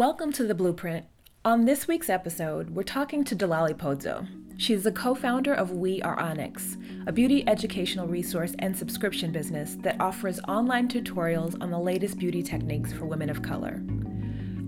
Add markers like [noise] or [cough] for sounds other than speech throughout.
Welcome to The Blueprint. On this week's episode, we're talking to Delali Kpodzo. She's the co founder of We Are Onyx, a beauty educational resource and subscription business that offers online tutorials on the latest beauty techniques for women of color.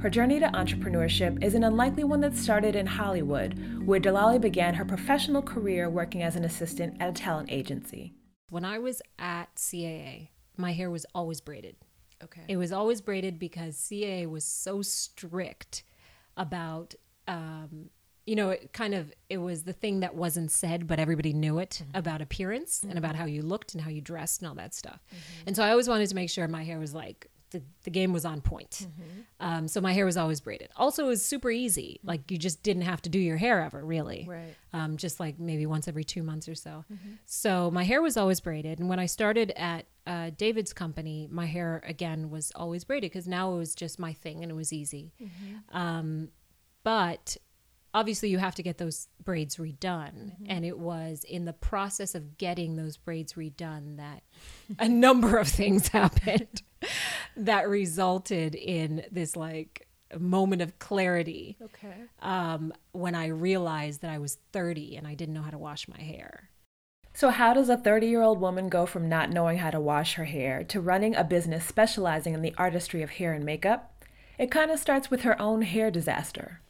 Her journey to entrepreneurship is an unlikely one that started in Hollywood, where Delali began her professional career working as an assistant at a talent agency. When I was at CAA, my hair was always braided. Okay. It was always braided because CAA was so strict about, um, you know, it kind of it was the thing that wasn't said, but everybody knew it mm-hmm. about appearance and about mm-hmm. how you looked and how you dressed and all that stuff. Mm-hmm. And so I always wanted to make sure my hair was like the, the game was on point. Um, so my hair was always braided. Also, it was super easy. Like you just didn't have to do your hair ever, really Right. um, just like maybe once every two months or so. So my hair was always braided. And when I started at uh, David's company, my hair again was always braided because now it was just my thing and it was easy. Um, but obviously, you have to get those braids redone. And it was in the process of getting those braids redone that a [laughs] number of things happened that resulted in this like moment of clarity Okay. um, when I realized that I was 30 and I didn't know how to wash my hair. So, how does a 30 year old woman go from not knowing how to wash her hair to running a business specializing in the artistry of hair and makeup? It kind of starts with her own hair disaster.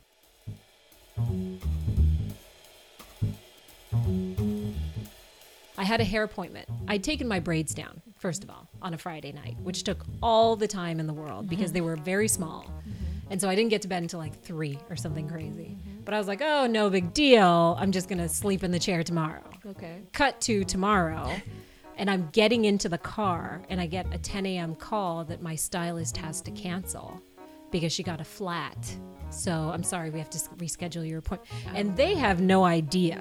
I had a hair appointment. I'd taken my braids down, first of all, on a Friday night, which took all the time in the world because they were very small. And so I didn't get to bed until like three or something crazy. But I was like, oh, no big deal. I'm just going to sleep in the chair tomorrow. Okay. cut to tomorrow and I'm getting into the car and I get a 10 a.m. call that my stylist has to cancel because she got a flat. So I'm sorry, we have to reschedule your appointment. And they have no idea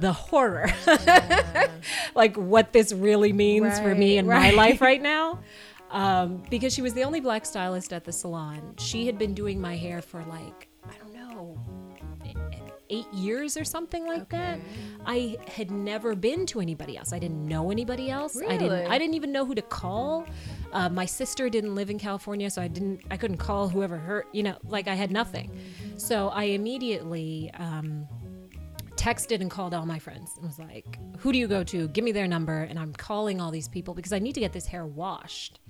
the horror, [laughs] like what this really means for me Right, in right. my life right [laughs] now. Um, because she was the only black stylist at the salon. She had been doing my hair for like, I don't know, eight years or something like that. I had never been to anybody else. I didn't know anybody else. I didn't. Really? I didn't even know who to call. Uh, my sister didn't live in California, so I didn't. I couldn't call whoever hurt. You know, like I had nothing. So I immediately. Um, texted and called all my friends and was like, "Who do you go to? Give me their number." And I'm calling all these people because I need to get this hair washed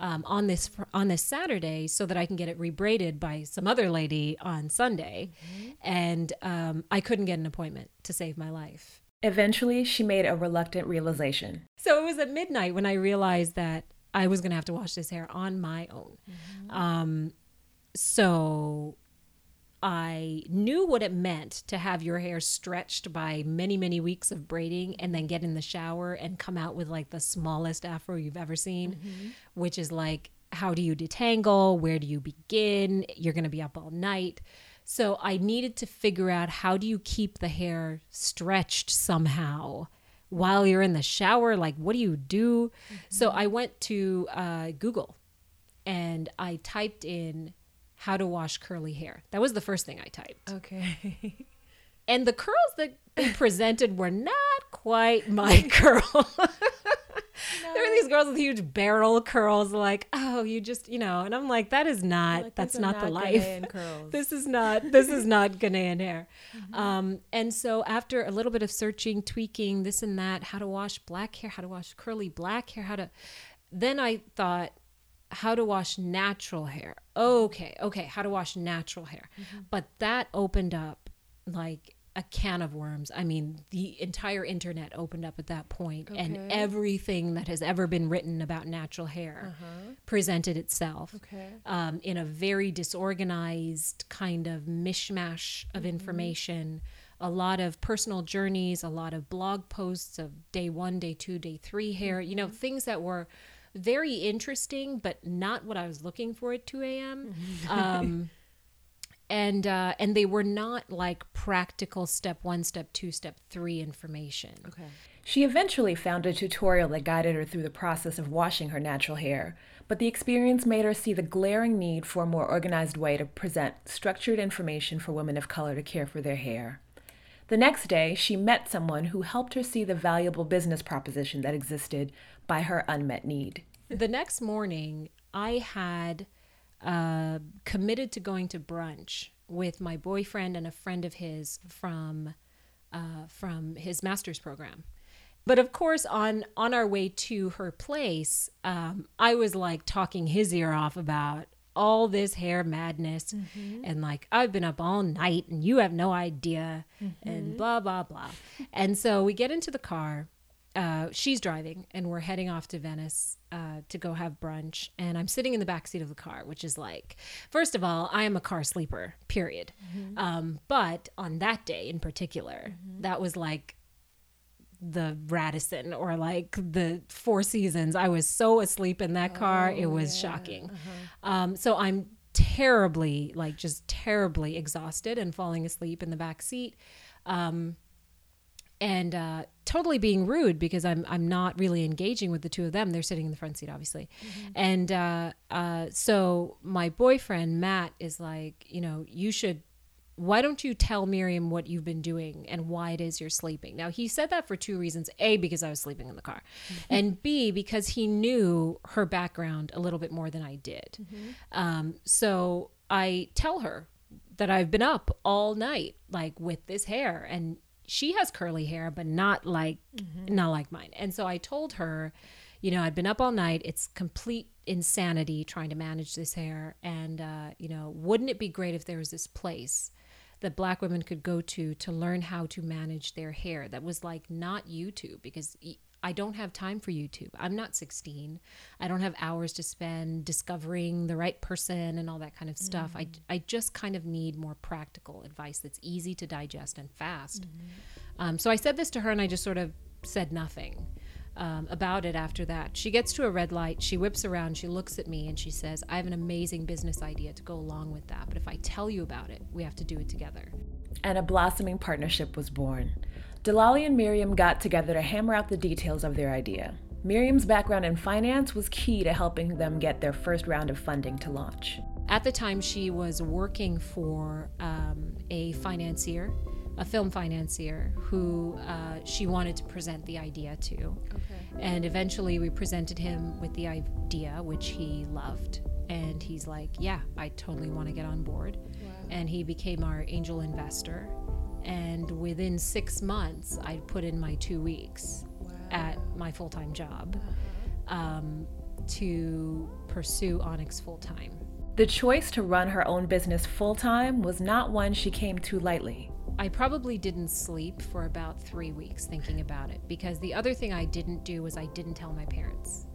um, on this on this Saturday so that I can get it rebraided by some other lady on Sunday. And um, I couldn't get an appointment to save my life. Eventually, she made a reluctant realization. So it was at midnight when I realized that I was going to have to wash this hair on my own. Um, so I knew what it meant to have your hair stretched by many, many weeks of braiding and then get in the shower and come out with like the smallest afro you've ever seen, which is like, how do you detangle? Where do you begin? You're going to be up all night. So I needed to figure out how do you keep the hair stretched somehow while you're in the shower? Like, what do you do? So I went to uh, Google and I typed in how to wash curly hair. That was the first thing I typed. Okay. [laughs] And the curls that they presented were not quite my [laughs] curl. there were these girls with huge barrel curls, like, oh, you just, you know, and I'm like, that is not, that's not, the life. [laughs] this is not, this is not Ghanaian hair. Um, and so after a little bit of searching, tweaking, this and that, how to wash black hair, how to wash curly black hair, how to, then I thought, how to wash natural hair. Okay, okay, how to wash natural hair. Mm-hmm. But that opened up like a can of worms. I mean, the entire internet opened up at that point, and Okay. everything that has ever been written about natural hair uh-huh. presented itself Okay. um, in a very disorganized kind of mishmash of mm-hmm. information. A lot of personal journeys, a lot of blog posts of day one, day two, day three hair, you know, mm-hmm. things that were very interesting, but not what I was looking for at 2 a.m. Um, [laughs] and uh, and they were not like practical step one, step two, step three information. Okay. She eventually found a tutorial that guided her through the process of washing her natural hair, but the experience made her see the glaring need for a more organized way to present structured information for women of color to care for their hair. The next day, she met someone who helped her see the valuable business proposition that existed by her unmet need. the next morning, I had uh, committed to going to brunch with my boyfriend and a friend of his from uh, from his master's program. But of course, on on our way to her place, um, I was like talking his ear off about all this hair madness mm-hmm. and like I've been up all night and you have no idea mm-hmm. and blah blah blah. and so we get into the car. Uh, she's driving and we're heading off to Venice uh, to go have brunch. And I'm sitting in the back seat of the car, which is like, first of all, I am a car sleeper, period. Mm-hmm. Um, but on that day in particular, mm-hmm. that was like the Radisson or like the Four Seasons. I was so asleep in that car. Oh, it was yeah. shocking. Uh-huh. Um, so I'm terribly, like, just terribly exhausted and falling asleep in the back seat. Um, and uh, totally being rude because I'm I'm not really engaging with the two of them. They're sitting in the front seat, obviously, mm-hmm. and uh, uh, so my boyfriend Matt is like, you know, you should why don't you tell Miriam what you've been doing and why it is you're sleeping? Now, he said that for two reasons. A, because I was sleeping in the car, mm-hmm. and B, because he knew her background a little bit more than I did. Mm-hmm. Um, so I tell her that I've been up all night, like with this hair, and she has curly hair, but not like mm-hmm. not like mine. And so I told her, you know, I'd been up all night. It's complete insanity trying to manage this hair, and uh, you know, wouldn't it be great if there was this place that black women could go to to learn how to manage their hair that was like not YouTube because I don't have time for YouTube. I'm not 16. I don't have hours to spend discovering the right person and all that kind of stuff. Mm-hmm. I, I just kind of need more practical advice that's easy to digest and fast. Mm-hmm. Um, so I said this to her and I just sort of said nothing um, about it after that. She gets to a red light, she whips around, she looks at me, and she says, I have an amazing business idea to go along with that. But if I tell you about it, we have to do it together. And a blossoming partnership was born. Delali and Miriam got together to hammer out the details of their idea. Miriam's background in finance was key to helping them get their first round of funding to launch. At the time, she was working for um, a financier a film financier who uh, she wanted to present the idea to. Okay. And eventually we presented him with the idea, which he loved. And he's like, Yeah, I totally want to get on board. Wow. And he became our angel investor. And within six months, I put in my two weeks wow. at my full time job uh-huh. um, to pursue Onyx full time. The choice to run her own business full time was not one she came to lightly. I probably didn't sleep for about three weeks thinking about it because the other thing I didn't do was I didn't tell my parents.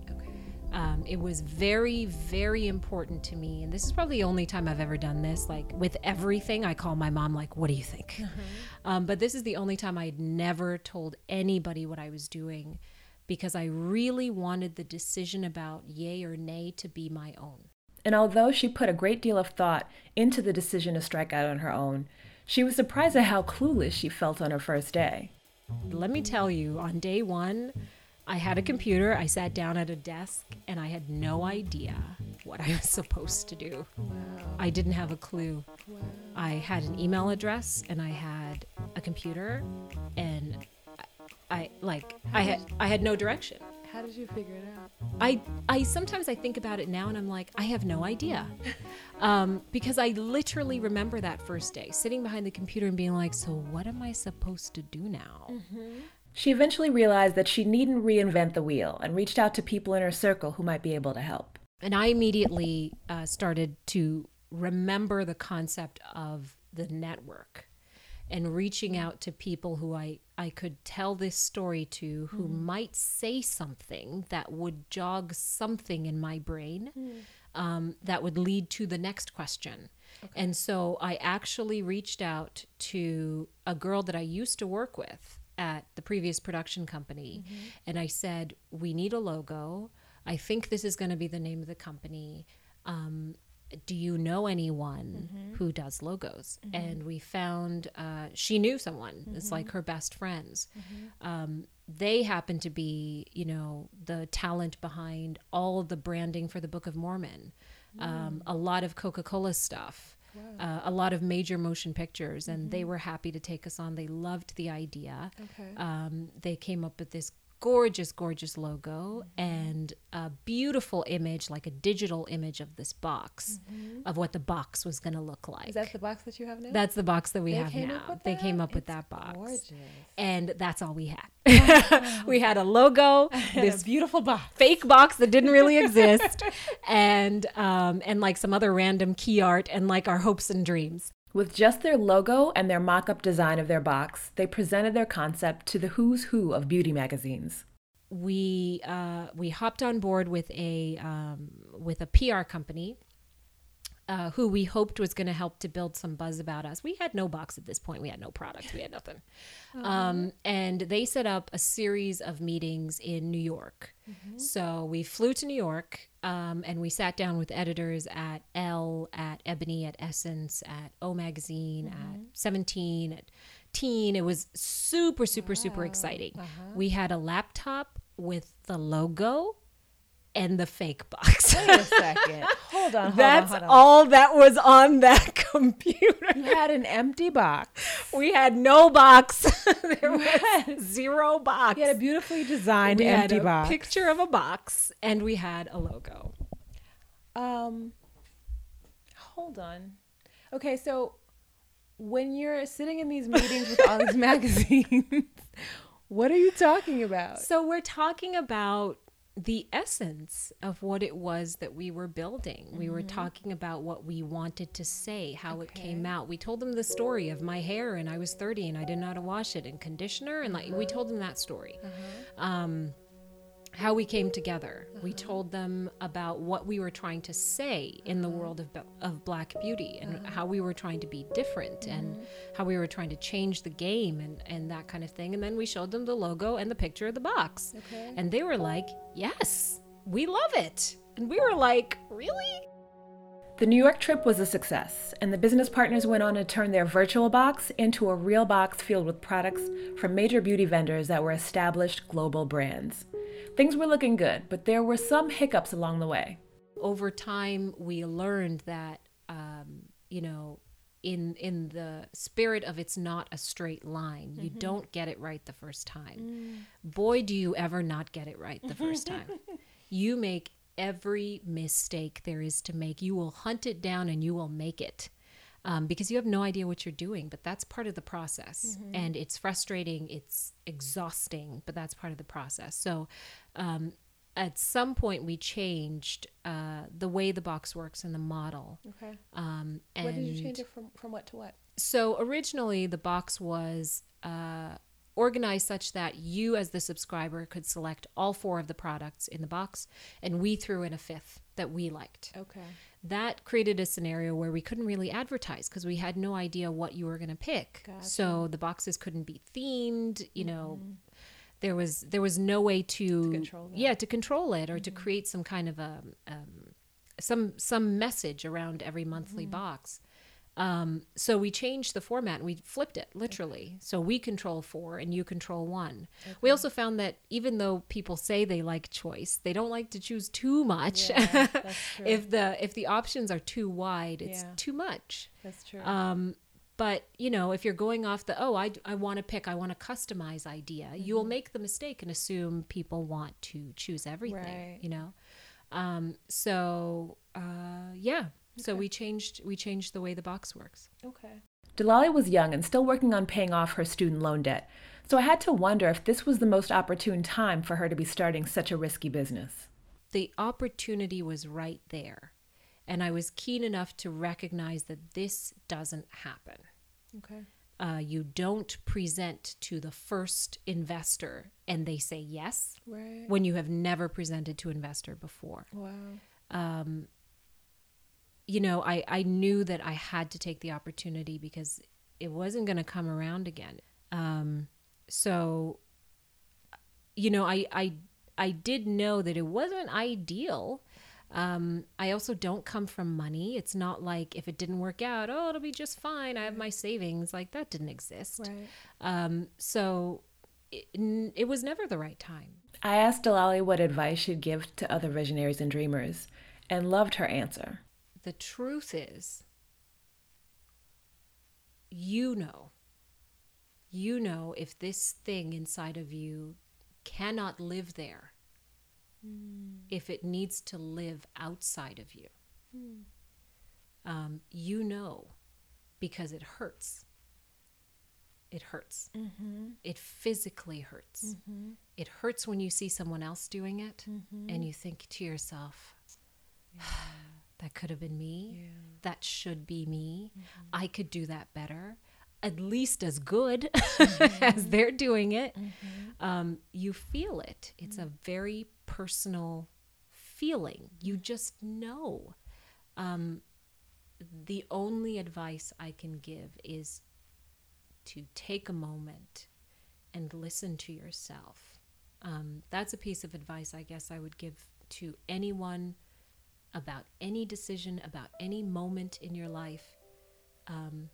Um, it was very, very important to me, and this is probably the only time I've ever done this. Like with everything, I call my mom, like, "What do you think?" Uh-huh. Um, but this is the only time I'd never told anybody what I was doing because I really wanted the decision about yay or nay to be my own. And although she put a great deal of thought into the decision to strike out on her own, she was surprised at how clueless she felt on her first day. Let me tell you, on day one, I had a computer, I sat down at a desk, and I had no idea what I was supposed to do. Wow. I didn't have a clue. Wow. I had an email address and I had a computer and I like I had I had no direction. How did you figure it out? I I sometimes I think about it now and I'm like I have no idea, [laughs] um, because I literally remember that first day sitting behind the computer and being like, so what am I supposed to do now? Mm-hmm. She eventually realized that she needn't reinvent the wheel and reached out to people in her circle who might be able to help. And I immediately uh, started to remember the concept of the network and reaching out to people who I, I could tell this story to who mm. might say something that would jog something in my brain mm. um, that would lead to the next question. Okay. And so I actually reached out to a girl that I used to work with at the previous production company. Mm-hmm. And I said, We need a logo. I think this is going to be the name of the company. Um, do you know anyone mm-hmm. who does logos mm-hmm. and we found uh, she knew someone mm-hmm. it's like her best friends mm-hmm. um, they happen to be you know the talent behind all the branding for the book of mormon um, a lot of coca-cola stuff wow. uh, a lot of major motion pictures and they mm-hmm. were happy to take us on they loved the idea okay. um, they came up with this gorgeous, gorgeous logo and a beautiful image, like a digital image of this box, of what the box was going to look like. Is that the box that you have now? That's the box that we They have now. They came up with that box. gorgeous. And that's all we had. [laughs] we had a logo, [laughs] this beautiful box. fake box that didn't really [laughs] exist, and um, and like some other random key art and like our hopes and dreams. With just their logo and their mock up design of their box, they presented their concept to the who's who of beauty magazines. we uh, we hopped on board with a um, with a PR company uh, who we hoped was going to help to build some buzz about us. We had no box at this point. We had no product. We had nothing. Um, and they set up a series of meetings in New York. So we flew to New York um, and we sat down with editors at Elle, at Ebony, at Essence, at O Magazine, at 17, at Teen. It was super, super, super exciting. We had a laptop with the logo and the fake box. Wait a second. [laughs] Hold on. Hold That's on, hold on. all that was on that [laughs] computer. You had an empty box. We had no box. [laughs] there was zero box. You had a beautifully designed we had empty a box. picture of a box and we had a logo. Um, hold on. Okay, so when you're sitting in these meetings with all these magazines, what are you talking about? So we're talking about the essence of what it was that we were building. We were talking about what we wanted to say, how it came out. We told them the story of my hair and I was 30 and I didn't know how to wash it and conditioner and like we told them that story. Um how we came together. We mm-hmm. told them about what we were trying to say in the mm-hmm. world of, of black beauty and mm-hmm. how we were trying to be different and how we were trying to change the game and, and that kind of thing. And then we showed them the logo and the picture of the box. Okay. And they were like, yes, we love it. And we were like, really? The New York trip was a success, and the business partners went on to turn their virtual box into a real box filled with products from major beauty vendors that were established global brands. Things were looking good, but there were some hiccups along the way. over time we learned that um, you know in in the spirit of it's not a straight line you don't get it right the first time. Boy do you ever not get it right the first [laughs] time. You make every mistake there is to make. You will hunt it down and you will make it um, because you have no idea what you're doing but that's part of the process. And it's frustrating it's exhausting but that's part of the process. So um, at some point we changed uh, the way the box works and the model. Okay. Um, and What did you change it from, from what to what? so originally the box was uh, organized such that you as the subscriber could select all four of the products in the box and we threw in a fifth that we liked Okay. that created a scenario where we couldn't really advertise because we had no idea what you were going to pick Gotcha. so the boxes couldn't be themed you know there was there was no way to. Mm-hmm. yeah to control it or to create some kind of a um, some some message around every monthly Mm-hmm. box um, so we changed the format and we flipped it literally. So we control four and you control one. We also found that even though people say they like choice, they don't like to choose too much. Yeah, [laughs] if the if the options are too wide, it's Yeah. too much. That's true. Um, but you know, if you're going off the oh, I I want to pick, I want to customize idea, you'll Mm-hmm. make the mistake and assume people want to choose everything. Right. You know, um, so uh, yeah. So we changed we changed the way the box works. okay. Delali was young and still working on paying off her student loan debt, so I had to wonder if this was the most opportune time for her to be starting such a risky business. the opportunity was right there. And I was keen enough to recognize that this doesn't happen. Okay. Uh, you don't present to the first investor and they say yes Right. when you have never presented to investor before. Wow. Um, You know, I, I knew that I had to take the opportunity because it wasn't going to come around again. Um, so, you know, I, I, I did know that it wasn't ideal. Um, I also don't come from money. It's not like if it didn't work out, oh, it'll be just fine. I have my savings. Like that didn't exist. Right. Um, so it, it was never the right time. I asked Delali what advice she'd give to other visionaries and dreamers, and loved her answer. The truth is, you know, you know if this thing inside of you cannot live there mm. if it needs to live outside of you. Mm. Um, you know because it hurts. It hurts. Mm-hmm. It physically hurts. Mm-hmm. It hurts when you see someone else doing it mm-hmm. and you think to yourself, yeah. [sighs] that could have been me. Yeah. That should be me. Mm-hmm. I could do that better at least as good [laughs] mm-hmm. as they're doing it. Mm-hmm. Um, you feel it. It's a very personal feeling. You just know. Um, the only advice I can give is to take a moment and listen to yourself. Um, that's a piece of advice I guess I would give to anyone about any decision, about any moment in your life. Um,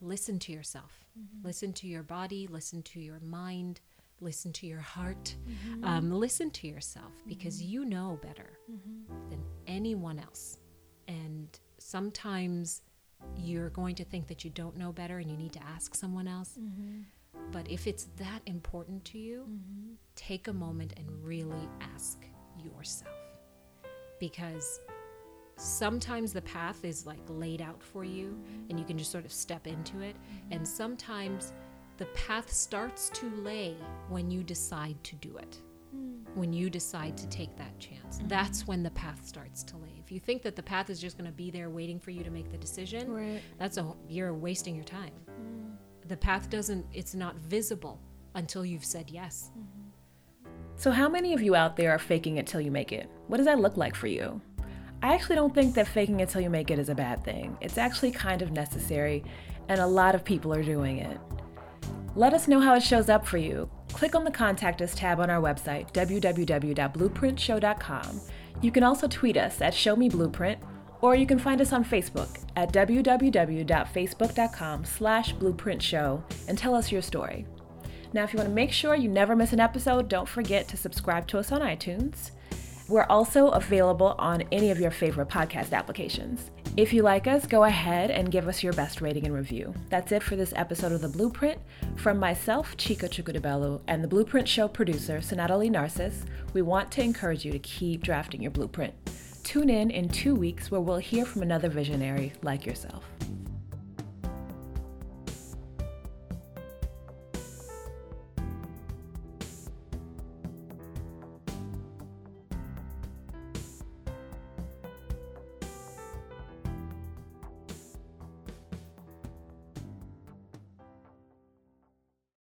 listen to yourself. Mm-hmm. Listen to your body, listen to your mind, listen to your heart. Mm-hmm. Um, listen to yourself because mm-hmm. you know better mm-hmm. than anyone else. And sometimes you're going to think that you don't know better and you need to ask someone else. Mm-hmm. But if it's that important to you, take a moment and really ask yourself. Because sometimes the path is like laid out for you and you can just sort of step into it. And sometimes the path starts to lay when you decide to do it, mm. when you decide to take that chance. Mm-hmm. That's when the path starts to lay. If you think that the path is just going to be there waiting for you to make the decision, right. that's a you're wasting your time. Mm. The path doesn't it's not visible until you've said yes. Mm-hmm. So how many of you out there are faking it till you make it? What does that look like for you? I actually don't think that faking it till you make it is a bad thing. It's actually kind of necessary, and a lot of people are doing it. Let us know how it shows up for you. Click on the Contact Us tab on our website, www.blueprintshow.com. You can also tweet us at ShowMeBlueprint, or you can find us on Facebook at www.facebook.com slash blueprintshow and tell us your story. Now, if you want to make sure you never miss an episode, don't forget to subscribe to us on iTunes. We're also available on any of your favorite podcast applications. If you like us, go ahead and give us your best rating and review. That's it for this episode of The Blueprint. From myself, Chica Chukudabelu, and the Blueprint Show producer, Sonata Narcissus, we want to encourage you to keep drafting your blueprint. Tune in in two weeks where we'll hear from another visionary like yourself.